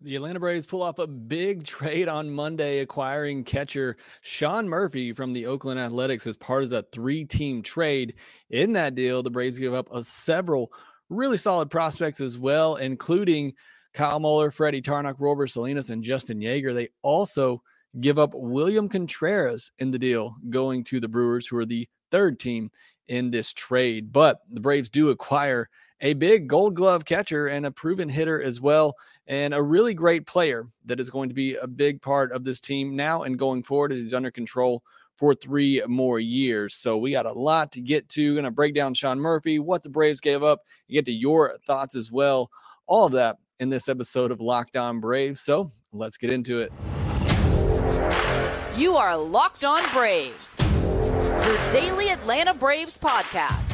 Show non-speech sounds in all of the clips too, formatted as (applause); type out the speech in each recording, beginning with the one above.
The Atlanta Braves pull off a big trade on Monday, acquiring catcher Sean Murphy from the Oakland Athletics as part of a three team trade. In that deal, the Braves give up a several really solid prospects as well, including Kyle Muller, Freddie Tarnok, Royber Salinas, and Justin Yeager. They also give up William Contreras in the deal, going to the Brewers, who are the third team in this trade. But the Braves do acquire a big gold glove catcher and a proven hitter as well, and a really great player that is going to be a big part of this team now and going forward as he's under control for three more years. So we got a lot to get to. Going to break down Sean Murphy, what the Braves gave up, get to your thoughts as well. All of that in this episode of Locked On Braves. So let's get into it. You are Locked On Braves, your daily Atlanta Braves podcast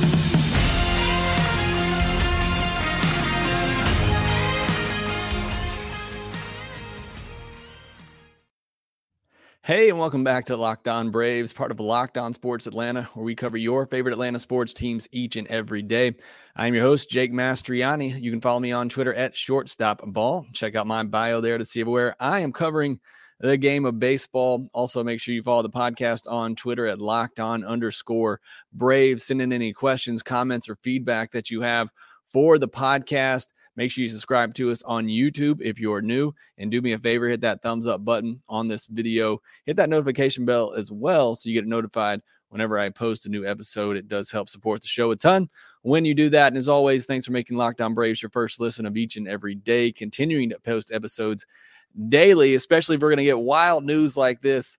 Hey, and welcome back to Locked On Braves, part of Locked On Sports Atlanta, where we cover your favorite Atlanta sports teams each and every day. I'm your host, Jake Mastroianni. You can follow me on Twitter at shortstopball. Check out my bio there to see where I am covering the game of baseball. Also, make sure you follow the podcast on Twitter at locked on underscore brave. Send in any questions, comments, or feedback that you have for the podcast. Make sure you subscribe to us on YouTube if you're new. And do me a favor, hit that thumbs up button on this video. Hit that notification bell as well so you get notified whenever I post a new episode. It does help support the show a ton when you do that. And as always, thanks for making Locked On Braves your first listen of each and every day, continuing to post episodes daily, especially if we're going to get wild news like this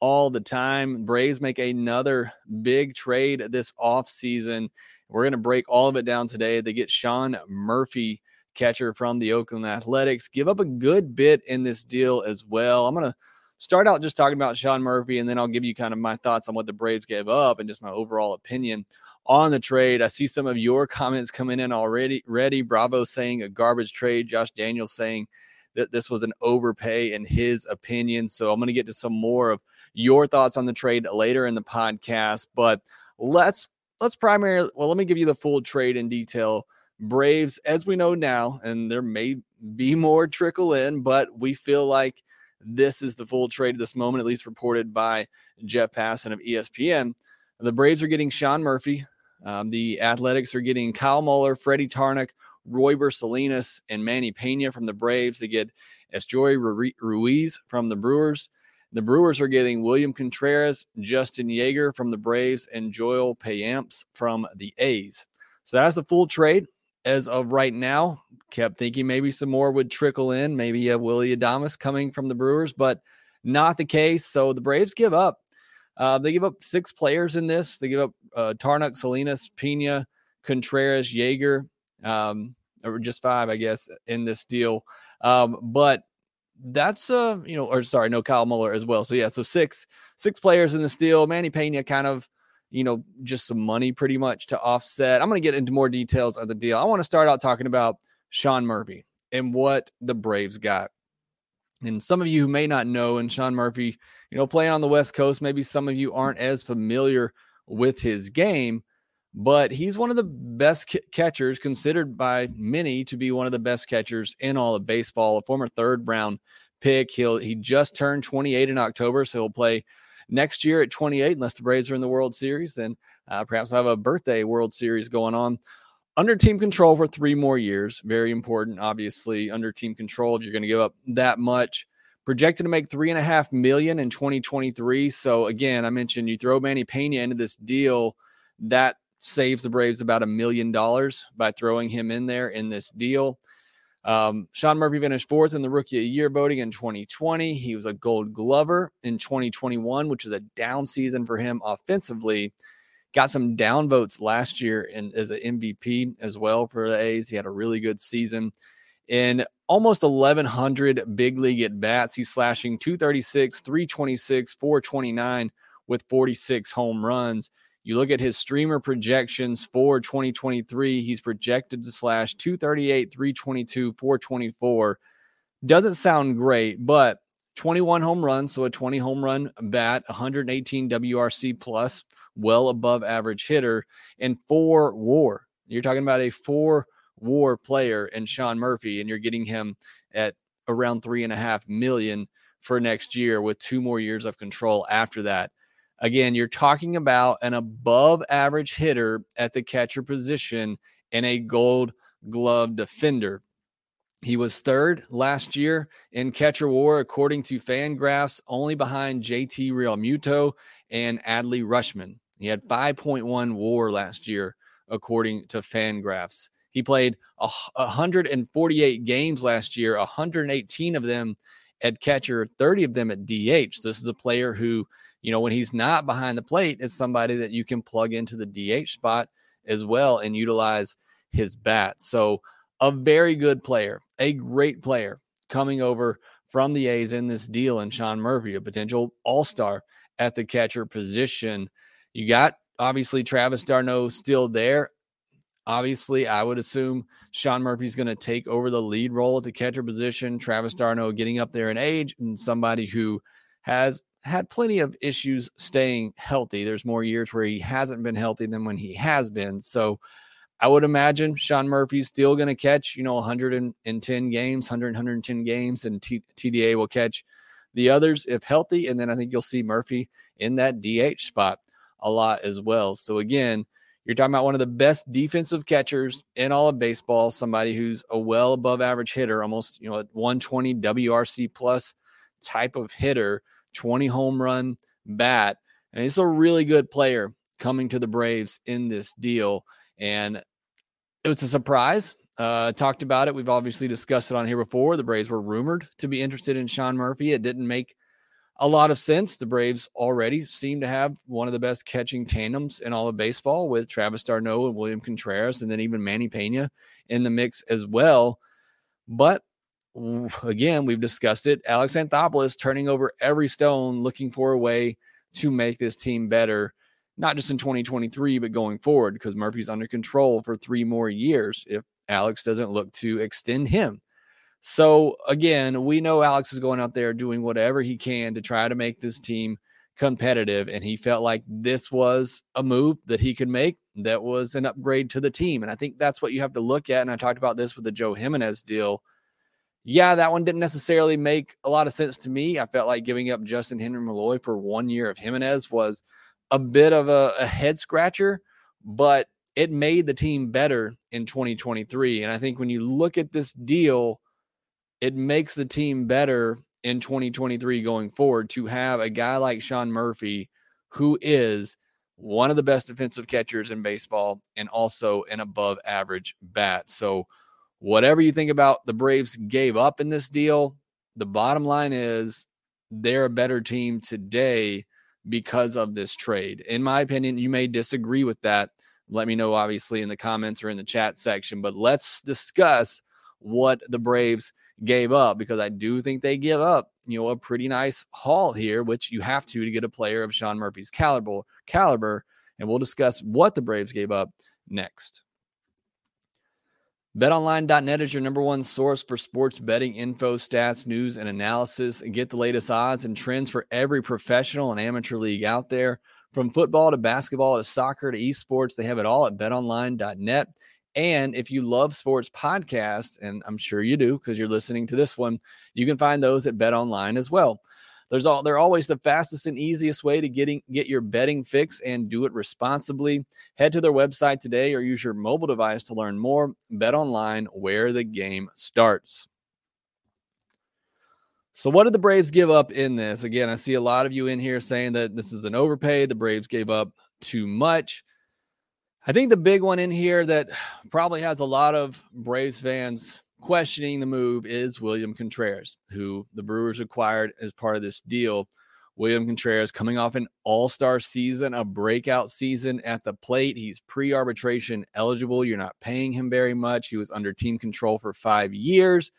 all the time. Braves make another big trade this offseason. We're going to break all of it down today. They get Sean Murphy catcher from the Oakland Athletics. Give up a good bit in this deal as well. I'm going to start out just talking about Sean Murphy, and then I'll give you kind of my thoughts on what the Braves gave up and just my overall opinion on the trade. I see some of your comments coming in already. Ready, Bravo saying a garbage trade. Josh Daniels saying that this was an overpay in his opinion. So I'm going to get to some more of your thoughts on the trade later in the podcast. But let's let's primarily well, let me give you the full trade in detail Braves, as we know now, and there may be more trickle in, but we feel like this is the full trade at this moment, at least reported by Jeff Passan of ESPN. The Braves are getting Sean Murphy. Um, the Athletics are getting Kyle Muller, Freddie Tarnok, Royber Salinas, and Manny Pena from the Braves. They get Esteury Ruiz from the Brewers. The Brewers are getting William Contreras, Justin Yeager from the Braves, and Joel Payamps from the A's. So that's the full trade as of right now. Kept thinking maybe some more would trickle in. Maybe you have Willy Adames coming from the Brewers, but not the case. So the Braves give up. Uh, they give up six players in this. They give up uh, Salinas, Pena, Contreras, Yeager, um, or just five, I guess, in this deal. Um, but that's uh, you know, or sorry, no Kyle Muller as well. So yeah, so six six players in this deal. Manny Pena kind of you know, just some money pretty much to offset. I'm going to get into more details of the deal. I want to start out talking about Sean Murphy and what the Braves got. And some of you who may not know, and Sean Murphy, you know, playing on the West Coast, maybe some of you aren't as familiar with his game, but he's one of the best catchers, considered by many to be one of the best catchers in all of baseball. A former third round pick. He'll he just turned 28 in October, so he'll play next year at 28, unless the Braves are in the World Series, then uh, perhaps I'll have a birthday World Series going on. Under team control for three more years. Very important, obviously. Under team control, if you're going to give up that much. Projected to make three and a half million in 2023. So again, I mentioned you throw Manny Pena into this deal, that saves the Braves about a million dollars by throwing him in there in this deal. Um, Sean Murphy finished fourth in the rookie of year voting in 2020. He was a gold glover in 2021, which is a down season for him offensively. Got some down votes last year and as an MVP as well for the A's. He had a really good season. In almost 1,100 big league at bats, he's slashing 236, 326, 429 with 46 home runs. You look at his Steamer projections for 2023, he's projected to slash 238, 322, 424. Doesn't sound great, but 21 home runs, so a 20 home run bat, 118 WRC plus, well above average hitter, and four war. You're talking about a four war player and Sean Murphy, and you're getting him at around three and a half million for next year with two more years of control after that. Again, you're talking about an above average hitter at the catcher position and a gold glove defender. He was third last year in catcher war, according to Fangraphs, only behind JT Realmuto and Adley Rutschman. He had 5.1 war last year, according to Fangraphs. He played 148 games last year, 118 of them at catcher, 30 of them at DH. This is a player who, you know, when he's not behind the plate, is somebody that you can plug into the DH spot as well and utilize his bat. So, a very good player, a great player coming over from the A's in this deal, and Sean Murphy, a potential all star at the catcher position. You got obviously Travis d'Arnaud still there. Obviously, I would assume Sean Murphy's going to take over the lead role at the catcher position. Travis d'Arnaud getting up there in age and somebody who has had plenty of issues staying healthy. There's more years where he hasn't been healthy than when he has been. So I would imagine Sean Murphy's still going to catch, you know, 110 games, 100, 110 games, and T- TDA will catch the others if healthy. And then I think you'll see Murphy in that DH spot a lot as well. So again, you're talking about one of the best defensive catchers in all of baseball, somebody who's a well above average hitter, almost, you know, 120 WRC plus type of hitter, 20 home run bat. And he's a really good player coming to the Braves in this deal. And it was a surprise. Uh, talked about it. We've obviously discussed it on here before. The Braves were rumored to be interested in Sean Murphy. It didn't make a lot of sense. The Braves already seem to have one of the best catching tandems in all of baseball with Travis d'Arnaud and William Contreras, and then even Manny Pena in the mix as well. But again, we've discussed it. Alex Anthopoulos turning over every stone, looking for a way to make this team better, not just in 2023, but going forward, because Murphy's under control for three more years if Alex doesn't look to extend him. So again, we know Alex is going out there doing whatever he can to try to make this team competitive. And he felt like this was a move that he could make that was an upgrade to the team. And I think that's what you have to look at. And I talked about this with the Joe Jimenez deal. Yeah, that one didn't necessarily make a lot of sense to me. I felt like giving up Justin Henry Malloy for one year of Jimenez was a bit of a, a head scratcher, but it made the team better in 2023. And I think when you look at this deal, it makes the team better in 2023 going forward to have a guy like Sean Murphy, who is one of the best defensive catchers in baseball and also an above average bat. So, whatever you think about the Braves gave up in this deal, the bottom line is they're a better team today because of this trade. In my opinion, you may disagree with that. Let me know, obviously, in the comments or in the chat section. But let's discuss what the Braves gave up because I do think they give up, you know, a pretty nice haul here, which you have to to get a player of Sean Murphy's caliber. Caliber, and we'll discuss what the Braves gave up next. BetOnline.net is your number one source for sports betting info, stats, news, and analysis. And get the latest odds and trends for every professional and amateur league out there. From football to basketball to soccer to esports, they have it all at betonline.net. And if you love sports podcasts, and I'm sure you do because you're listening to this one, you can find those at BetOnline as well. There's all they're always the fastest and easiest way to getting get your betting fix and do it responsibly. Head to their website today or use your mobile device to learn more. Bet Online, where the game starts. So, what did the Braves give up in this? Again, I see a lot of you in here saying that this is an overpay. The Braves gave up too much. I think the big one in here that probably has a lot of Braves fans questioning the move is William Contreras, who the Brewers acquired as part of this deal. William Contreras coming off an all star season, a breakout season at the plate. He's pre arbitration eligible. You're not paying him very much. He was under team control for five years.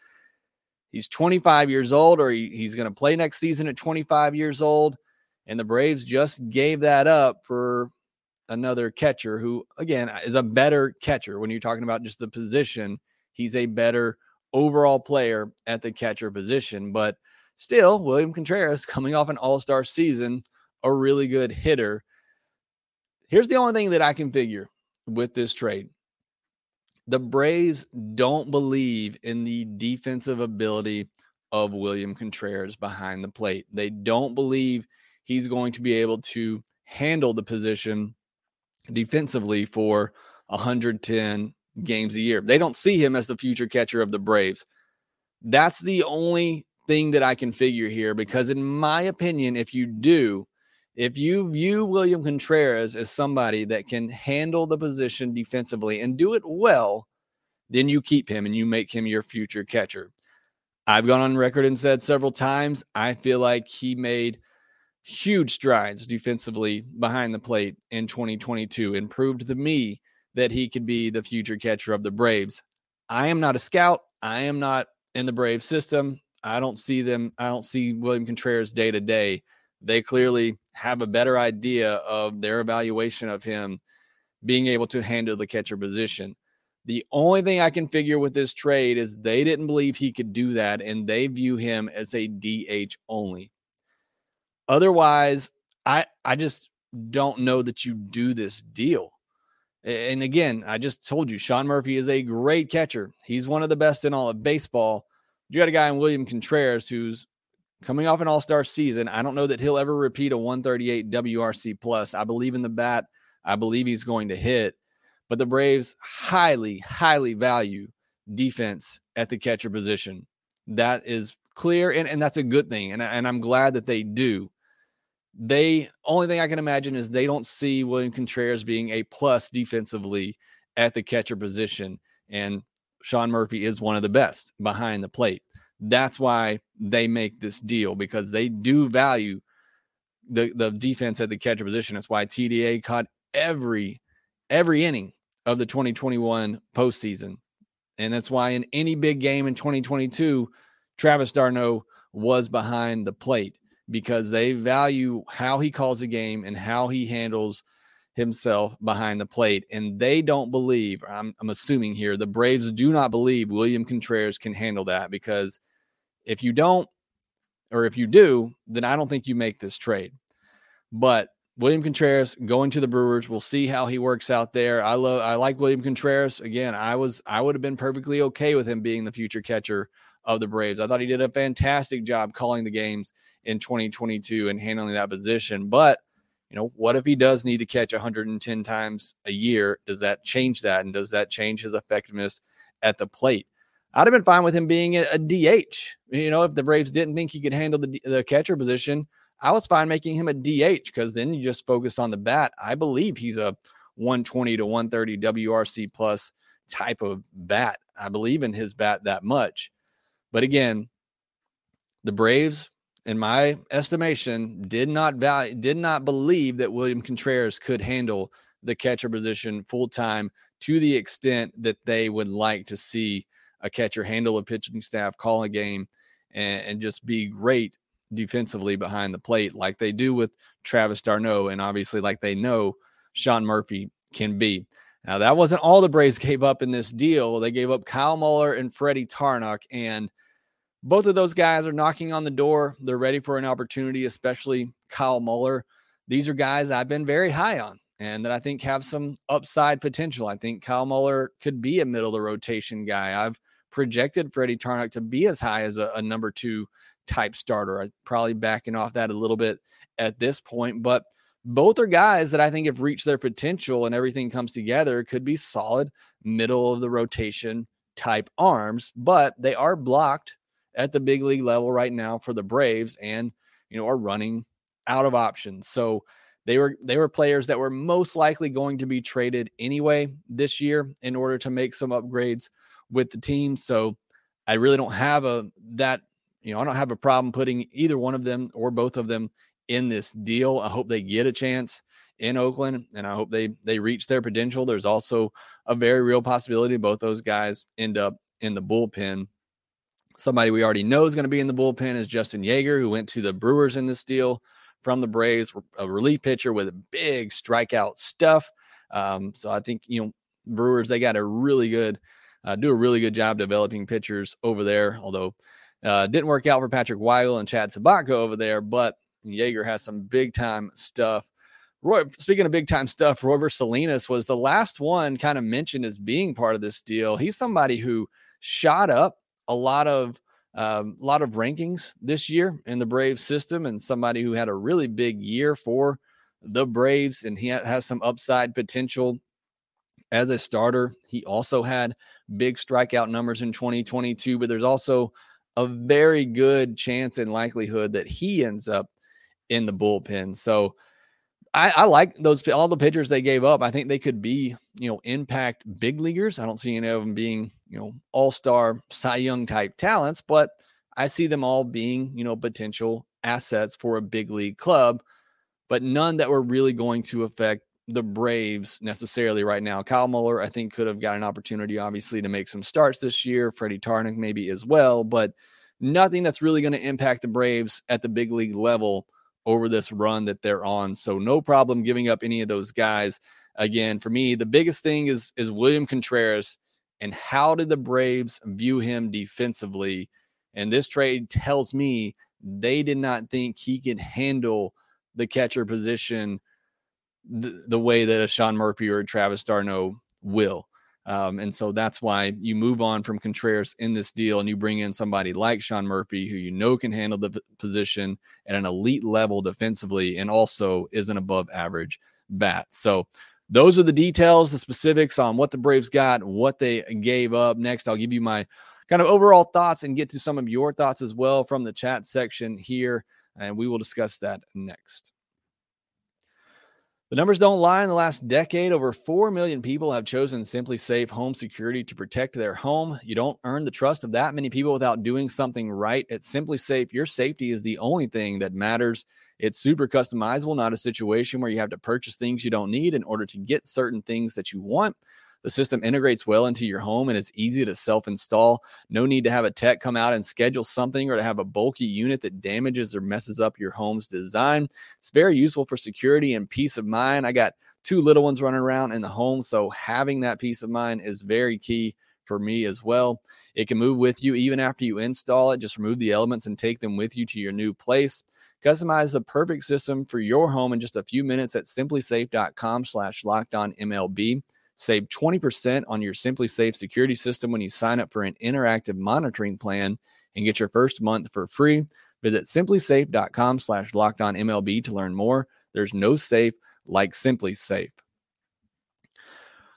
He's 25 years old, or he, he's going to play next season at 25 years old. And the Braves just gave that up for another catcher who, again, is a better catcher when you're talking about just the position. He's a better overall player at the catcher position. But still, William Contreras (laughs) coming off an all star season, a really good hitter. Here's the only thing that I can figure with this trade the Braves don't believe in the defensive ability of William Contreras behind the plate. They don't believe he's going to be able to handle the position defensively for 110 games a year. They don't see him as the future catcher of the Braves. That's the only thing that I can figure here because, in my opinion, if you do, if you view William Contreras as somebody that can handle the position defensively and do it well, then you keep him and you make him your future catcher. I've gone on record and said several times, I feel like he made huge strides defensively behind the plate in 2022 improved the me that he could be the future catcher of the Braves. I am not a scout. I am not in the Braves system. I don't see them. I don't see William Contreras day to day. They clearly have a better idea of their evaluation of him being able to handle the catcher position. The only thing I can figure with this trade is they didn't believe he could do that and they view him as a DH only. Otherwise, I I just don't know that you do this deal. And again, I just told you Sean Murphy is a great catcher. He's one of the best in all of baseball. You got a guy in William Contreras who's coming off an all-star season. I don't know that he'll ever repeat a 138 WRC plus. I believe in the bat. I believe he's going to hit. But the Braves highly, highly value defense at the catcher position. That is clear, and, and that's a good thing. And, and I'm glad that they do they only thing I can imagine is they don't see William Contreras being a plus defensively at the catcher position. And Sean Murphy is one of the best behind the plate. That's why they make this deal because they do value the, the defense at the catcher position. That's why TDA caught every every inning of the 2021 postseason. And that's why in any big game in 2022, Travis d'Arnaud was behind the plate because they value how he calls the game and how he handles himself behind the plate. And they don't believe, I'm, I'm assuming here, the Braves do not believe William Contreras can handle that because if you don't, or if you do, then I don't think you make this trade. But William Contreras going to the Brewers, we'll see how he works out there. I love, I like William Contreras. Again, I was, I would have been perfectly okay with him being the future catcher of the Braves. I thought he did a fantastic job calling the games in 2022 and handling that position. But, you know, what if he does need to catch 110 times a year? Does that change that? And does that change his effectiveness at the plate? I'd have been fine with him being a, DH. You know, if the Braves didn't think he could handle the, the catcher position, I was fine making him a DH because then you just focus on the bat. I believe he's a 120 to 130 WRC plus type of bat. I believe in his bat that much. But again, the Braves, in my estimation, did not value, did not believe that William Contreras could handle the catcher position full time to the extent that they would like to see a catcher handle a pitching staff, call a game, and, and just be great defensively behind the plate, like they do with Travis d'Arnaud, and obviously like they know Sean Murphy can be. Now that wasn't all the Braves (laughs) gave up in this deal. They gave up Kyle Muller and Freddie Tarnok. and both of those guys are knocking on the door. They're ready for an opportunity, especially Kyle Muller. These are guys I've been very high on and that I think have some upside potential. I think Kyle Muller could be a middle of the rotation guy. I've projected Freddie Tarnok to be as high as a, a number two type starter. I'm probably backing off that a little bit at this point, but both are guys that I think have reached their potential and everything comes together could be solid middle of the rotation type arms, but they are blocked at the big league level right now for the Braves and you know are running out of options. So they were they were players that were most likely going to be traded anyway this year in order to make some upgrades with the team. So I really don't have a that you know I don't have a problem putting either one of them or both of them in this deal. I hope they get a chance in Oakland and I hope they they reach their potential. There's also a very real possibility both those guys end up in the bullpen Somebody we already know is going to be in the bullpen is Justin Yeager, who went to the Brewers in this deal from the Braves, a relief pitcher with big strikeout stuff. Um, so I think, you know, Brewers, they got a really good, uh, do a really good job developing pitchers over there. Although Uh, didn't work out for Patrick Weigel and Chad Sobotka over there, but Yeager has some big time stuff. Roy, speaking of big time stuff, Royber Salinas was the last one kind of mentioned as being part of this deal. He's somebody who shot up a lot of um, lot of rankings this year in the Braves system, and somebody who had a really big year for the Braves, and he has some upside potential as a starter. He also had big strikeout numbers in 2022, but there's also a very good chance and likelihood that he ends up in the bullpen. So I, I, like those all the pitchers they gave up. I think they could be, you know, impact big leaguers. I don't see any of them being, you know, all-star Cy Young type talents, but I see them all being, you know, potential assets for a big league club, but none that were really going to affect the Braves necessarily right now. Kyle Muller, I think, could have got an opportunity, obviously, to make some starts this year. Freddie Tarnok, maybe as well, but nothing that's really going to impact the Braves at the big league level over this run that they're on. So no problem giving up any of those guys. Again, for me, the biggest thing is is William Contreras and how did the Braves view him defensively? And this trade tells me they did not think he could handle the catcher position the, the way that a Sean Murphy or Travis d'Arnaud will. Um, and so that's why you move on from Contreras in this deal and you bring in somebody like Sean Murphy, who you know can handle the position at an elite level defensively and also is an above average bat. So those are the details, the specifics on what the Braves got, what they gave up. Next, I'll give you my kind of overall thoughts and get to some of your thoughts as well from the chat section here. And we will discuss that next. The numbers don't lie. In the last decade, over 4 million people have chosen SimpliSafe Home Security to protect their home. You don't earn the trust of that many people without doing something right. At SimpliSafe, your safety is the only thing that matters. It's super customizable, not a situation where you have to purchase things you don't need in order to get certain things that you want. The system integrates well into your home and it's easy to self install. No need to have a tech come out and schedule something or to have a bulky unit that damages or messes up your home's design. It's very useful for security and peace of mind. I got two little ones running around in the home, so having that peace of mind is very key for me as well. It can move with you even after you install it. Just remove the elements and take them with you to your new place. Customize the perfect system for your home in just a few minutes at simplisafe.com slash locked on MLB. Save 20% on your SimpliSafe security system when you sign up for an interactive monitoring plan and get your first month for free. Visit simplisafe.com slash locked on MLB to learn more. There's no safe like SimpliSafe.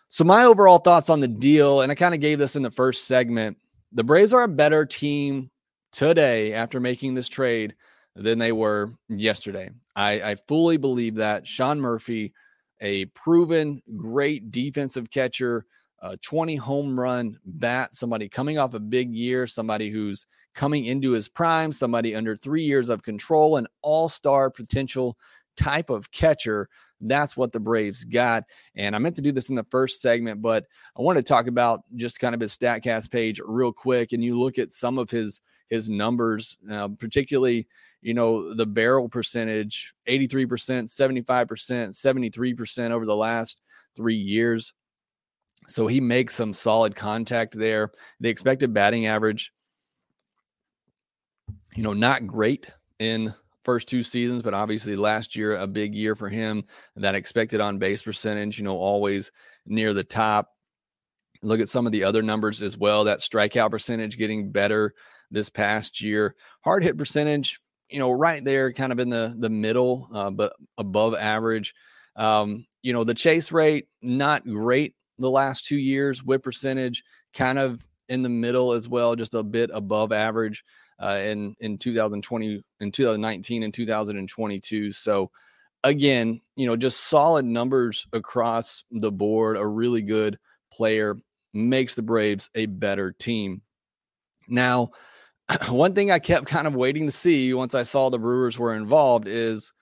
So, my overall thoughts on the deal, and I kind of gave this in the first segment the Braves are a better team today after making this trade than they were yesterday. I, I fully believe that. Sean Murphy a proven great defensive catcher, a 20 home run bat, somebody coming off a big year, somebody who's coming into his prime, somebody under three years of control, an all star potential type of catcher. That's what the Braves got. And I meant to do this in the first segment, but I want to talk about just kind of his StatCast page real quick. And you look at some of his his numbers, uh, particularly you know, the barrel percentage 83%, 75%, 73% over the last three years. So he makes some solid contact there. The expected batting average, you know, not great in first two seasons, but obviously last year, a big year for him. That expected on base percentage, you know, always near the top. Look at some of the other numbers as well. That strikeout percentage getting better this past year. Hard hit percentage, you know, right there, kind of in the the middle, uh, but above average. Um, you know, the chase rate not great the last two years. Whiff percentage kind of in the middle as well, just a bit above average uh, in in 2020, in 2019, and 2022. So again, you know, just solid numbers across the board. A really good player makes the Braves a better team. Now, (clears throat) one thing I kept kind of waiting to see once I saw the Brewers were involved is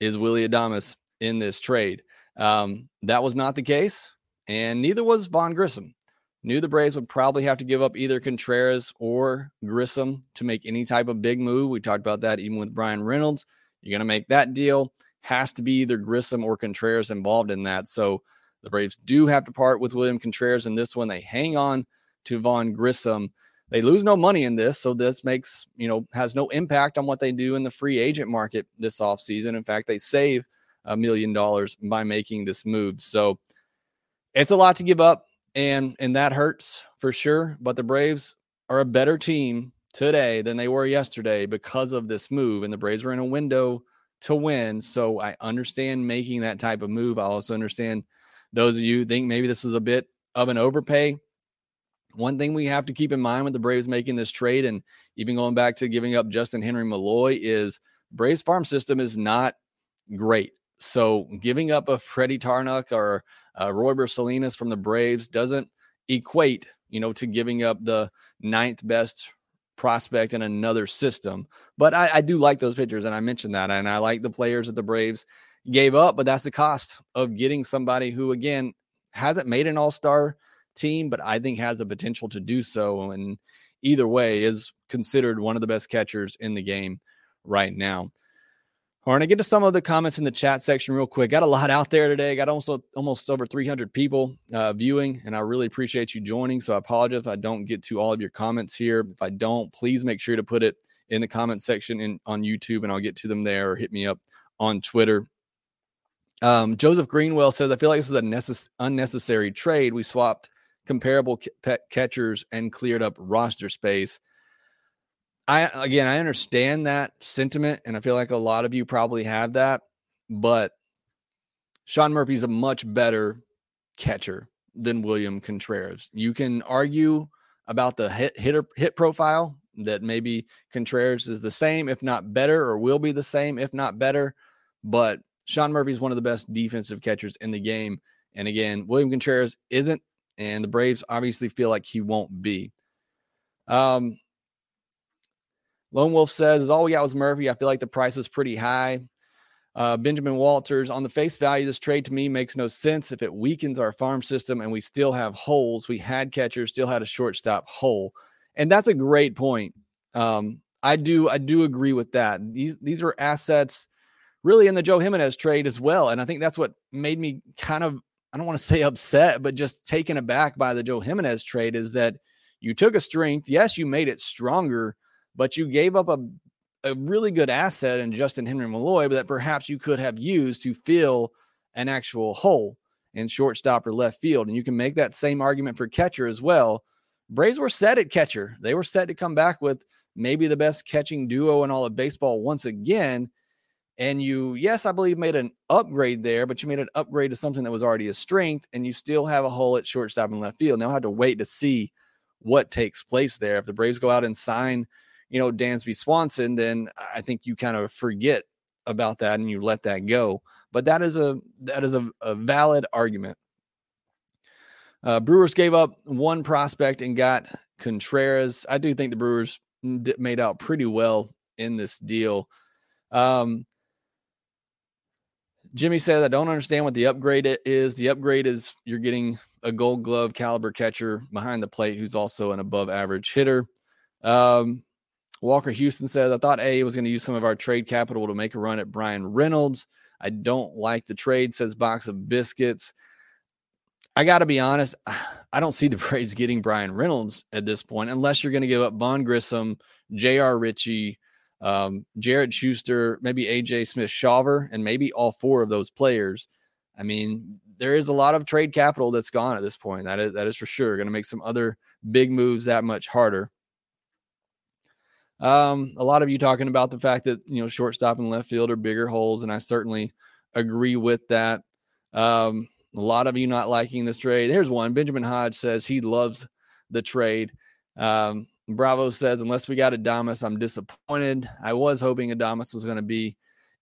is Willy Adames in this trade. Um, that was not the case, and neither was Vaughn Grissom. Knew the Braves would probably have to give up either Contreras or Grissom to make any type of big move. We talked about that even with Bryan Reynolds. You're going to make that deal, has to be either Grissom or Contreras involved in that. So the Braves do have to part with William Contreras in this one. They hang on to Vaughn Grissom they lose no money in this. So this makes, you know, has no impact on what they do in the free agent market this offseason. In fact, they save a million dollars by making this move. So it's a lot to give up and and that hurts for sure, but the Braves are a better team today than they were yesterday because of this move and the Braves were in a window to win. So I understand making that type of move. I also understand those of you think maybe this was a bit of an overpay. One thing we have to keep in mind with the Braves making this trade and even going back to giving up Justin Henry Malloy is Braves farm system is not great. So giving up a Freddie Tarnok or uh, Royber Salinas from the Braves doesn't equate, you know, to giving up the ninth best prospect in another system. But I, I do like those pitchers, and I mentioned that, and I like the players that the Braves gave up. But that's the cost of getting somebody who, again, hasn't made an All Star team, but I think has the potential to do so. And either way, is considered one of the best catchers in the game right now. All right, I get to some of the comments in the chat section real quick. Got a lot out there today. Got almost almost over 300 people uh, viewing, and I really appreciate you joining. So I apologize if I don't get to all of your comments here. If I don't, please make sure to put it in the comment section in on YouTube, and I'll get to them there, or hit me up on Twitter. Um, Joseph Greenwell says, "I feel like this is a necess- unnecessary trade. We swapped comparable catchers and cleared up roster space." I again, I understand that sentiment, and I feel like a lot of you probably have that, but Sean Murphy's a much better catcher than William Contreras. You can argue about the hit hitter hit profile that maybe Contreras is the same, if not better, or will be the same, if not better. But Sean Murphy is one of the best defensive catchers in the game. And again, William Contreras isn't, and the Braves obviously feel like he won't be. Um, Lone Wolf says, "Is all we got was Murphy. I feel like the price is pretty high." Uh, Benjamin Walters, on the face value, this trade to me makes no sense if it weakens our farm system and we still have holes. We had catchers, still had a shortstop hole, and that's a great point. Um, I do, I do agree with that. These these are assets, really, in the Joe Jimenez trade as well, and I think that's what made me kind of, I don't want to say upset, but just taken aback by the Joe Jimenez trade is that you took a strength, yes, you made it stronger but you gave up a, a really good asset in Justin Henry Malloy, but that perhaps you could have used to fill an actual hole in shortstop or left field. And you can make that same argument for catcher as well. Braves were set at catcher. They were set to come back with maybe the best catching duo in all of baseball once again. And you, yes, I believe made an upgrade there, but you made an upgrade to something that was already a strength, and you still have a hole at shortstop and left field. Now I have to wait to see what takes place there. If the Braves go out and sign you know, Dansby Swanson, then I think you kind of forget about that and you let that go. But that is a that is a, a valid argument. Uh, Brewers gave up one prospect and got Contreras. I do think the Brewers made out pretty well in this deal. Um, Jimmy says, I don't understand what the upgrade is. The upgrade is you're getting a gold glove caliber catcher behind the plate who's also an above average hitter. Um, Walker Houston says, I thought A was going to use some of our trade capital to make a run at Bryan Reynolds. I don't like the trade, says Box of Biscuits. I got to be honest, (sighs) I don't see the Braves getting Bryan Reynolds at this point, unless you're going to give up Vaughn Grissom, J.R. Ritchie, um, Jared Schuster, maybe AJ Smith Shawver, and maybe all four of those players. I mean, there is a lot of trade capital that's gone at this point. That is that is for sure. Going to make some other big moves that much harder. Um, a lot of you talking about the fact that you know shortstop and left field are bigger holes, and I certainly agree with that. Um, a lot of you not liking this trade. Here's one. Benjamin Hodge says he loves the trade. Um, Bravo says, unless we got Adames, I'm disappointed. I was hoping Adames was going to be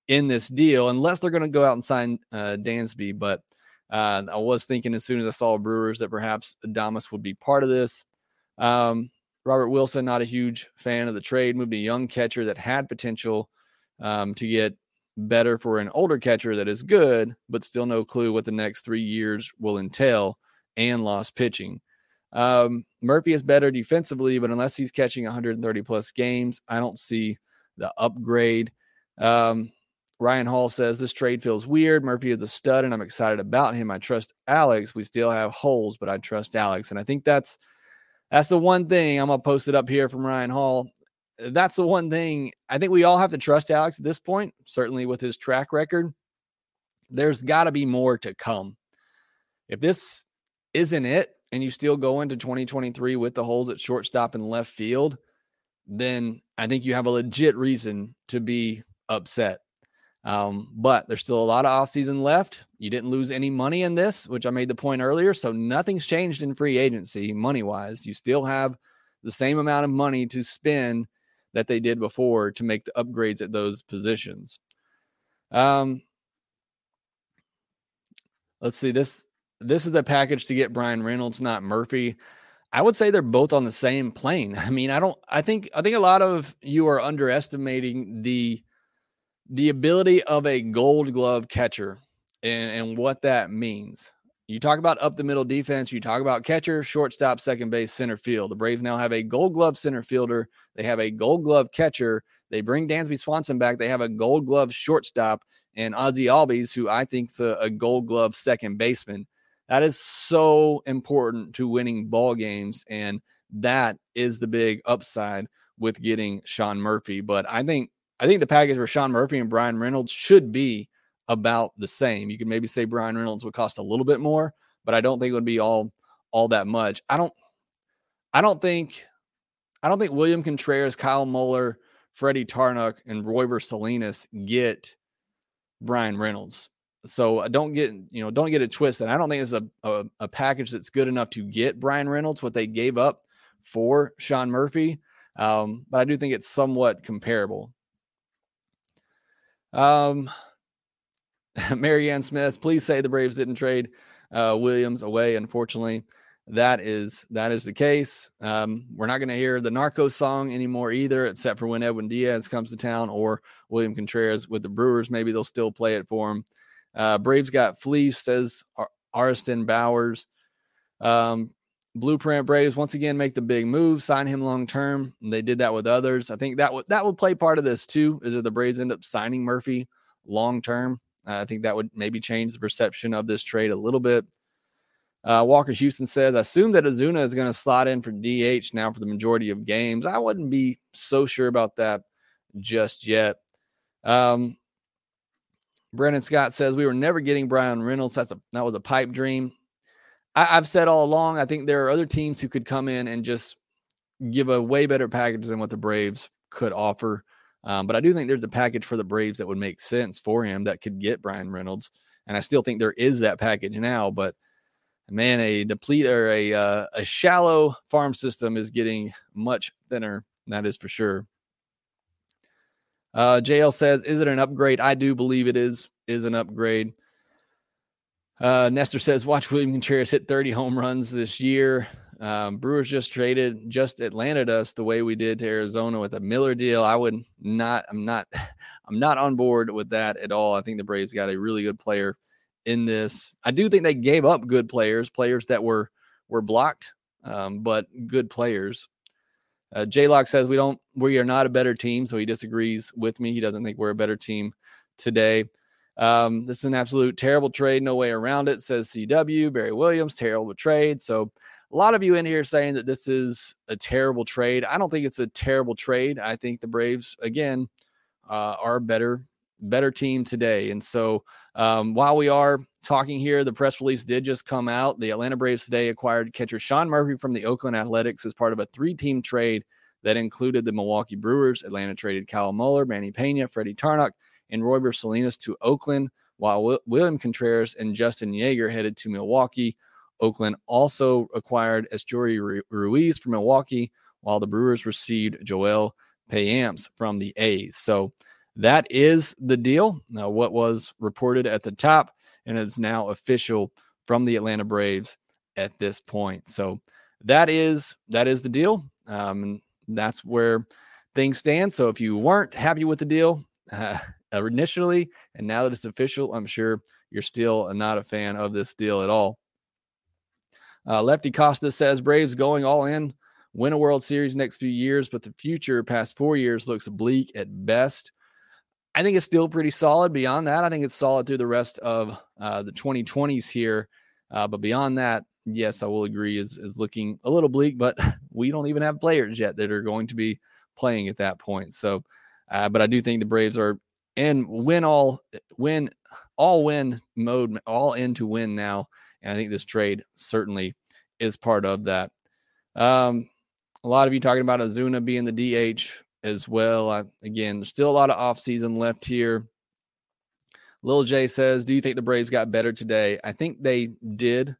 in this deal, unless they're going to go out and sign uh, Dansby. But uh, I was thinking as soon as I saw Brewers that perhaps Adames would be part of this. Um, Robert Wilson, not a huge fan of the trade, moved a young catcher that had potential um, to get better for an older catcher that is good, but still no clue what the next three years will entail and lost pitching. Um, Murphy is better defensively, but unless he's catching 130 plus games, I don't see the upgrade. Um, Ryan Hall says this trade feels weird. Murphy is a stud, and I'm excited about him. I trust Alex. We still have holes, but I trust Alex, and I think that's that's the one thing I'm gonna post it up here from Ryan Hall. That's the one thing I think we all have to trust Alex at this point, certainly with his track record. There's got to be more to come. If this isn't it, and you still go into 2023 with the holes at shortstop and left field, then I think you have a legit reason to be upset. Um, but there's still a lot of offseason left. You didn't lose any money in this, which I made the point earlier. So nothing's changed in free agency money wise. You still have the same amount of money to spend that they did before to make the upgrades at those positions. Um, let's see this. This is the package to get Bryan Reynolds, not Murphy. I would say they're both on the same plane. (laughs) I mean, I don't. I think. I think a lot of you are underestimating the the ability of a gold glove catcher and, and what that means. You talk about up the middle defense, you talk about catcher, shortstop, second base, center field. The Braves now have a gold glove center fielder. They have a gold glove catcher. They bring Dansby Swanson back. They have a gold glove shortstop and Ozzie Albies, who I think is a, a gold glove second baseman. That is so important to winning ball games. And that is the big upside with getting Sean Murphy. But I think I think the package for Sean Murphy and Bryan Reynolds should be about the same. You could maybe say Bryan Reynolds would cost a little bit more, but I don't think it would be all all that much. I don't I don't think I don't think William Contreras, Kyle Muller, Freddie Tarnok, and Royber Salinas get Bryan Reynolds. So uh, don't get you know don't get it twisted. I don't think it's a, a, a package that's good enough to get Bryan Reynolds what they gave up for Sean Murphy, um, but I do think it's somewhat comparable. Um, (laughs) Marianne Smith, please say the Braves didn't trade uh, Williams away. Unfortunately, that is that is the case. Um, we're not going to hear the Narco song anymore either, except for when Edwin Diaz comes to town or William Contreras with the Brewers. Maybe they'll still play it for him. Uh, Braves got fleeced, says Ar- Ariston Bowers. Um, Blueprint Braves once again make the big move, sign him long term. They did that with others. I think that would that would play part of this too. Is that the Braves end up signing Murphy long term? Uh, I think that would maybe change the perception of this trade a little bit. Uh, Walker Houston says, I assume that Acuña is going to slot in for DH now for the majority of games. I wouldn't be so sure about that just yet. Um, Brandon Scott says we were never getting Bryan Reynolds. That's a that was a pipe dream. I, have said all along, I think there are other teams who could come in and just give a way better package than what the Braves could offer. Um, but I do think there's a package for the Braves that would make sense for him that could get Bryan Reynolds. And I still think there is that package now. But man, a deplete or a uh, a shallow farm system is getting much thinner. That is for sure. Uh, JL says, "Is it an upgrade?" I do believe it is. Is an upgrade. Uh, Nestor says, watch William Contreras hit 30 home runs this year. Um, Brewers just traded, just Atlanta us the way we did to Arizona with a Miller deal. I would not, I'm not, (laughs) I'm not on board with that at all. I think the Braves got a really good player in this. I do think they gave up good players, players that were were blocked, um, but good players. Uh, J Lock says we don't, we are not a better team, so he disagrees with me. He doesn't think we're a better team today. Um, this is an absolute terrible trade, no way around it, says CW. Barry Williams, terrible trade. So, a lot of you in here saying that this is a terrible trade. I don't think it's a terrible trade. I think the Braves, again, uh, are better better team today. And so, um, while we are talking here, the press release did just come out. The Atlanta Braves today acquired catcher Sean Murphy from the Oakland Athletics as part of a three team trade that included the Milwaukee Brewers. Atlanta traded Kyle Muller, Manny Pena, Freddie Tarnok, and Royber Salinas to Oakland, while William Contreras and Justin Yeager headed to Milwaukee. Oakland also acquired Esteury Ruiz from Milwaukee, while the Brewers received Joel Payamps from the A's. So that is the deal. Now, what was reported at the top, and it's now official from the Atlanta Braves at this point. So that is that is the deal. Um, that's where things stand. So if you weren't happy with the deal, uh, (laughs) initially, and now that it's official, I'm sure you're still not a fan of this deal at all. Uh, Lefty Costa says Braves going all in, win a World Series next few years, but the future past four years looks bleak at best. I think it's still pretty solid. Beyond that, I think it's solid through the rest of uh, the 2020s here. Uh, but beyond that, yes, I will agree, is is looking a little bleak. But (laughs) we don't even have players yet that are going to be playing at that point. So, uh, but I do think the Braves are in win all win all win mode, all in to win now. And I think this trade certainly is part of that. Um, a lot of you talking about Acuña being the DH as well. I, again, there's still a lot of offseason left here. Lil J says, Do you think the Braves got better today? I think they did.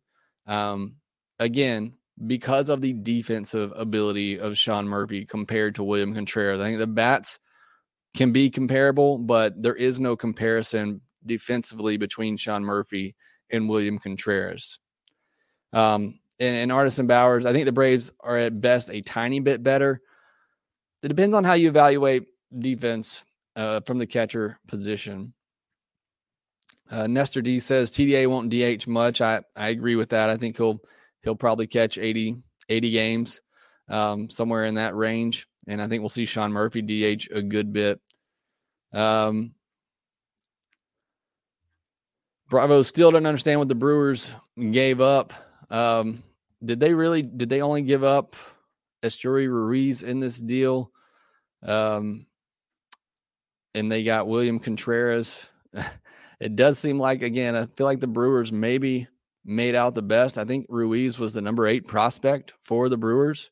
Um, again, because of the defensive ability of Sean Murphy compared to William Contreras. I think the bats can be comparable, but there is no comparison defensively between Sean Murphy and William Contreras. Um, and, and Artisan Bowers, I think the Braves are at best a tiny bit better. It depends on how you evaluate defense uh, from the catcher position. Uh, Nestor D says TDA won't DH much. I, I agree with that. I think he'll he'll probably catch 80, 80 games, um, somewhere in that range. And I think we'll see Sean Murphy DH a good bit. Um, Bravo still didn't understand what the Brewers gave up. Um, did they really? Did they only give up Esteury Ruiz in this deal? Um, and they got William Contreras. (laughs) it does seem like again, I feel like the Brewers maybe made out the best. I think Ruiz was the number eight prospect for the Brewers.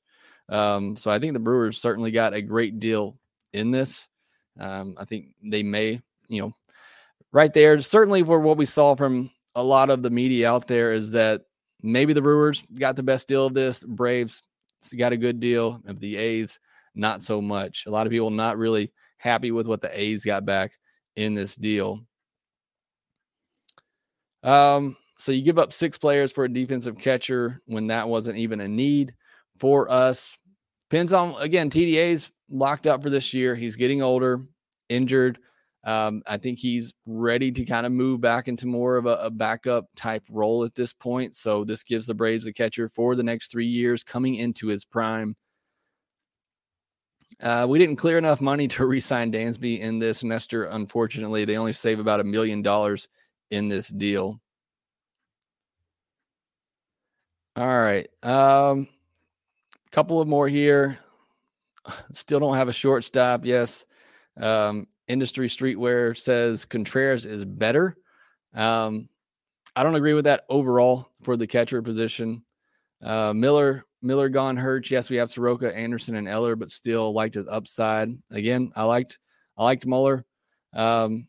Um, so I think the Brewers certainly got a great deal in this. Um, I think they may, you know, right there, certainly for what we saw from a lot of the media out there is that maybe the Brewers got the best deal of this. Braves got a good deal of the A's, not so much. A lot of people not really happy with what the A's got back in this deal. Um, so you give up six players for a defensive catcher when that wasn't even a need for us. Depends on again, TDA's locked up for this year. He's getting older, injured. Um, I think he's ready to kind of move back into more of a, a, backup type role at this point. So this gives the Braves a catcher for the next three years coming into his prime. Uh, we didn't clear enough money to (laughs) re-sign Dansby in this Nestor. Unfortunately, they only save about a million dollars in this deal. All right. Um, couple of more here. (sighs) Still don't have a shortstop. Yes. Um, Industry Streetwear says Contreras is better. Um, I don't agree with that overall for the catcher position. Uh, Miller, Miller gone hurt. Yes, we have Soroka, Anderson, and Elder, but still liked his upside. Again, I liked I liked Muller. Um,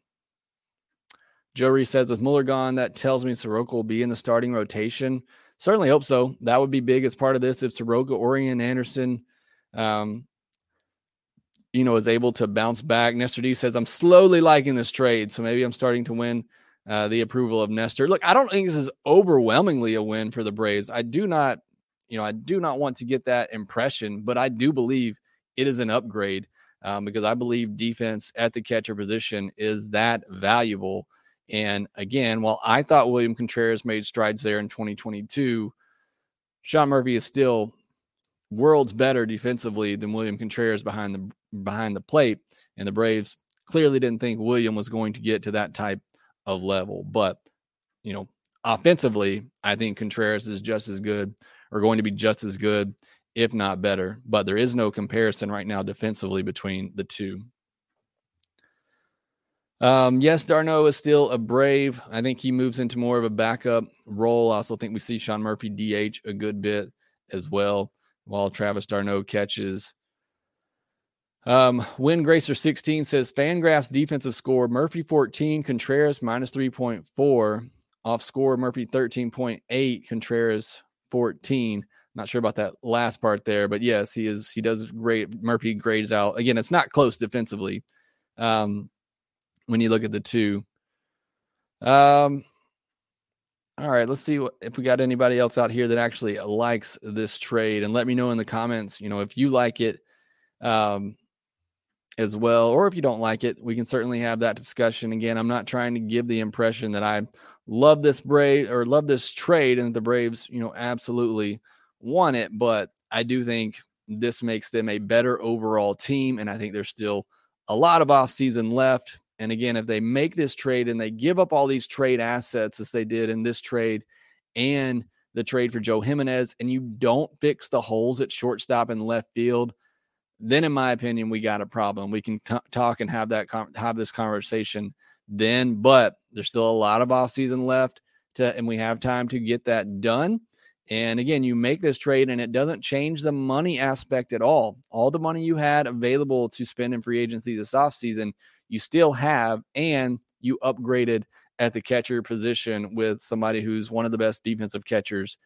Joe Reese says with Muller gone, that tells me Soroka will be in the starting rotation. Certainly hope so. That would be big as part of this if Soroka, or Ian, Anderson, um, you know, is able to bounce back. Nestor D says, I'm slowly liking this trade. So maybe I'm starting to win uh, the approval of Nestor. Look, I don't think this is overwhelmingly a win for the Braves. I do not, you know, I do not want to get that impression, but I do believe it is an upgrade um, because I believe defense at the catcher position is that valuable. And again, while I thought William Contreras made strides there in 2022, Sean Murphy is still worlds better defensively than William Contreras behind the behind the plate. And the Braves clearly didn't think William was going to get to that type of level. But, you know, offensively, I think Contreras is just as good or going to be just as good, if not better. But there is no comparison right now defensively between the two. Um, yes, d'Arnaud is still a brave. I think he moves into more of a backup role. I also think we see Sean Murphy DH a good bit as well while Travis d'Arnaud catches. Um, Win Gracer 16 says Fangraphs defensive score Murphy 14, Contreras minus 3.4. Off score Murphy 13.8, Contreras 14. Not sure about that last part there, but yes, he is. He does great. Murphy grades out again. It's not close defensively. Um, when you look at the two. Um, all right, let's see if we got anybody else out here that actually likes this trade, and let me know in the comments. You know, if you like it um, as well, or if you don't like it, we can certainly have that discussion. Again, I'm not trying to give the impression that I love this Brave or love this trade, and the Braves, you know, absolutely want it, but I do think this makes them a better overall team, and I think there's still a lot of offseason left. And again, if they make this trade and they give up all these trade assets as they did in this trade and the trade for Joe Jimenez and you don't fix the holes at shortstop and left field, then in my opinion, we got a problem. We can talk and have that have this conversation then, but there's still a lot of offseason left to, and we have time to get that done. And again, you make this trade and it doesn't change the money aspect at all. All the money you had available to spend in free agency this offseason, you still have, and you upgraded at the catcher position with somebody who's one of the best defensive catchers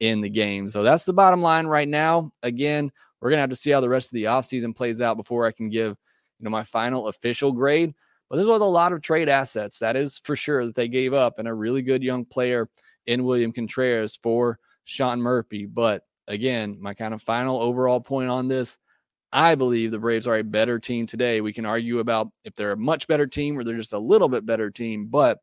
in the game. So that's the bottom line right now. Again, we're going to have to see how the rest of the offseason plays out before I can give, you know, my final official grade. But this was a lot of trade assets. That is for sure that they gave up and a really good young player in William Contreras for Sean Murphy. But again, my kind of final overall point on this, I believe the Braves are a better team today. We can argue about if they're a much better team or they're just a little bit better team, but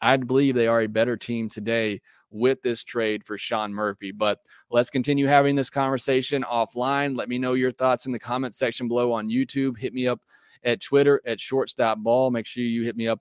I believe they are a better team today with this trade for Sean Murphy. But let's continue having this conversation offline. Let me know your thoughts in the comment section below on YouTube. Hit me up at Twitter at shortstop ball. Make sure you hit me up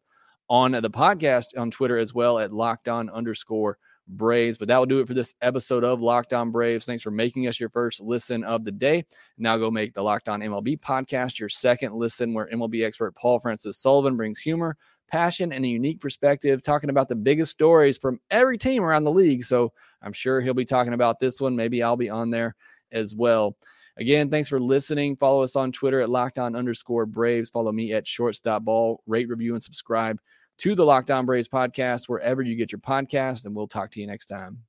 on the podcast on Twitter as well at locked on underscore Braves. But that will do it for this episode of Locked On Braves. Thanks for making us your first listen of the day. Now go make the Locked On MLB podcast your second listen, where MLB expert Paul Francis Sullivan brings humor, passion, and a unique perspective, talking about the biggest stories from every team around the league. So I'm sure he'll be talking about this one. Maybe I'll be on there as well. Again, thanks for listening. Follow us on Twitter at locked on underscore Braves. Follow me at shortstop ball. Rate, review, and subscribe to the Locked On Braves podcast wherever you get your podcast. And we'll talk to you next time.